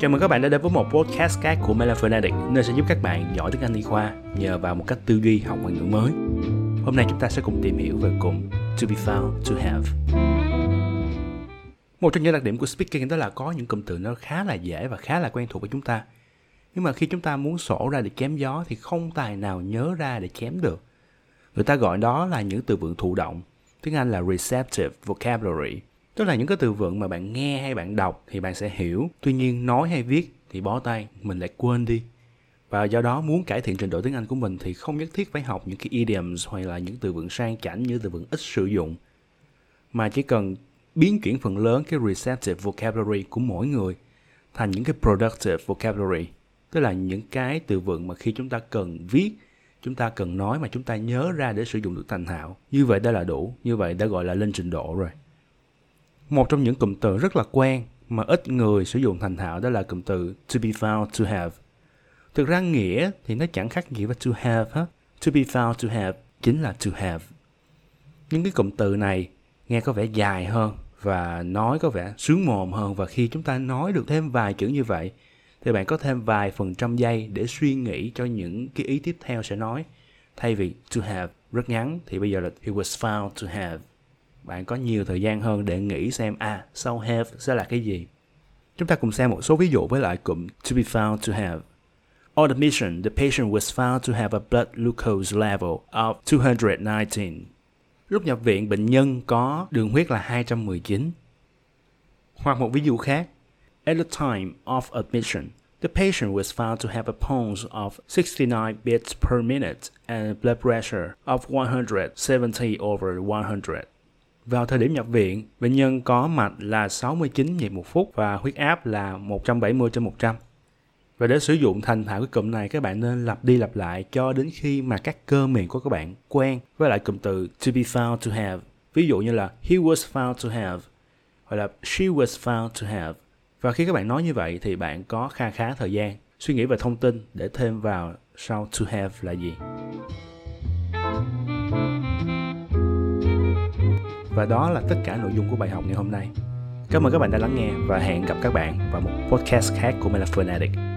Chào mừng các bạn đã đến với một podcast khác của Mela Fanatic, nơi sẽ giúp các bạn giỏi tiếng Anh y khoa nhờ vào một cách tư duy học ngoại ngữ mới. Hôm nay chúng ta sẽ cùng tìm hiểu về cụm to be found to have. Một trong những đặc điểm của speaking đó là có những cụm từ nó khá là dễ và khá là quen thuộc với chúng ta. Nhưng mà khi chúng ta muốn sổ ra để chém gió thì không tài nào nhớ ra để chém được. Người ta gọi đó là những từ vựng thụ động. Tiếng Anh là receptive vocabulary Tức là những cái từ vựng mà bạn nghe hay bạn đọc thì bạn sẽ hiểu. Tuy nhiên nói hay viết thì bó tay, mình lại quên đi. Và do đó muốn cải thiện trình độ tiếng Anh của mình thì không nhất thiết phải học những cái idioms hoặc là những từ vựng sang chảnh, như từ vựng ít sử dụng. Mà chỉ cần biến chuyển phần lớn cái receptive vocabulary của mỗi người thành những cái productive vocabulary. Tức là những cái từ vựng mà khi chúng ta cần viết, chúng ta cần nói mà chúng ta nhớ ra để sử dụng được thành thạo. Như vậy đã là đủ, như vậy đã gọi là lên trình độ rồi. Một trong những cụm từ rất là quen mà ít người sử dụng thành thạo đó là cụm từ to be found to have. Thực ra nghĩa thì nó chẳng khác gì với to have hết. To be found to have chính là to have. Những cái cụm từ này nghe có vẻ dài hơn và nói có vẻ sướng mồm hơn và khi chúng ta nói được thêm vài chữ như vậy thì bạn có thêm vài phần trăm giây để suy nghĩ cho những cái ý tiếp theo sẽ nói. Thay vì to have rất ngắn thì bây giờ là it was found to have bạn có nhiều thời gian hơn để nghĩ xem à sau have sẽ là cái gì. Chúng ta cùng xem một số ví dụ với lại cụm to be found to have. On admission, the patient was found to have a blood glucose level of 219. Lúc nhập viện, bệnh nhân có đường huyết là 219. Hoặc một ví dụ khác. At the time of admission, the patient was found to have a pulse of 69 beats per minute and blood pressure of 170 over 100. Vào thời điểm nhập viện, bệnh nhân có mạch là 69 nhịp một phút và huyết áp là 170 trên 100. Và để sử dụng thành thạo cái cụm này, các bạn nên lặp đi lặp lại cho đến khi mà các cơ miệng của các bạn quen với lại cụm từ to be found to have. Ví dụ như là he was found to have hoặc là she was found to have. Và khi các bạn nói như vậy thì bạn có kha khá thời gian suy nghĩ về thông tin để thêm vào sau to have là gì. Và đó là tất cả nội dung của bài học ngày hôm nay. Cảm ơn các bạn đã lắng nghe và hẹn gặp các bạn vào một podcast khác của Mela Fanatic.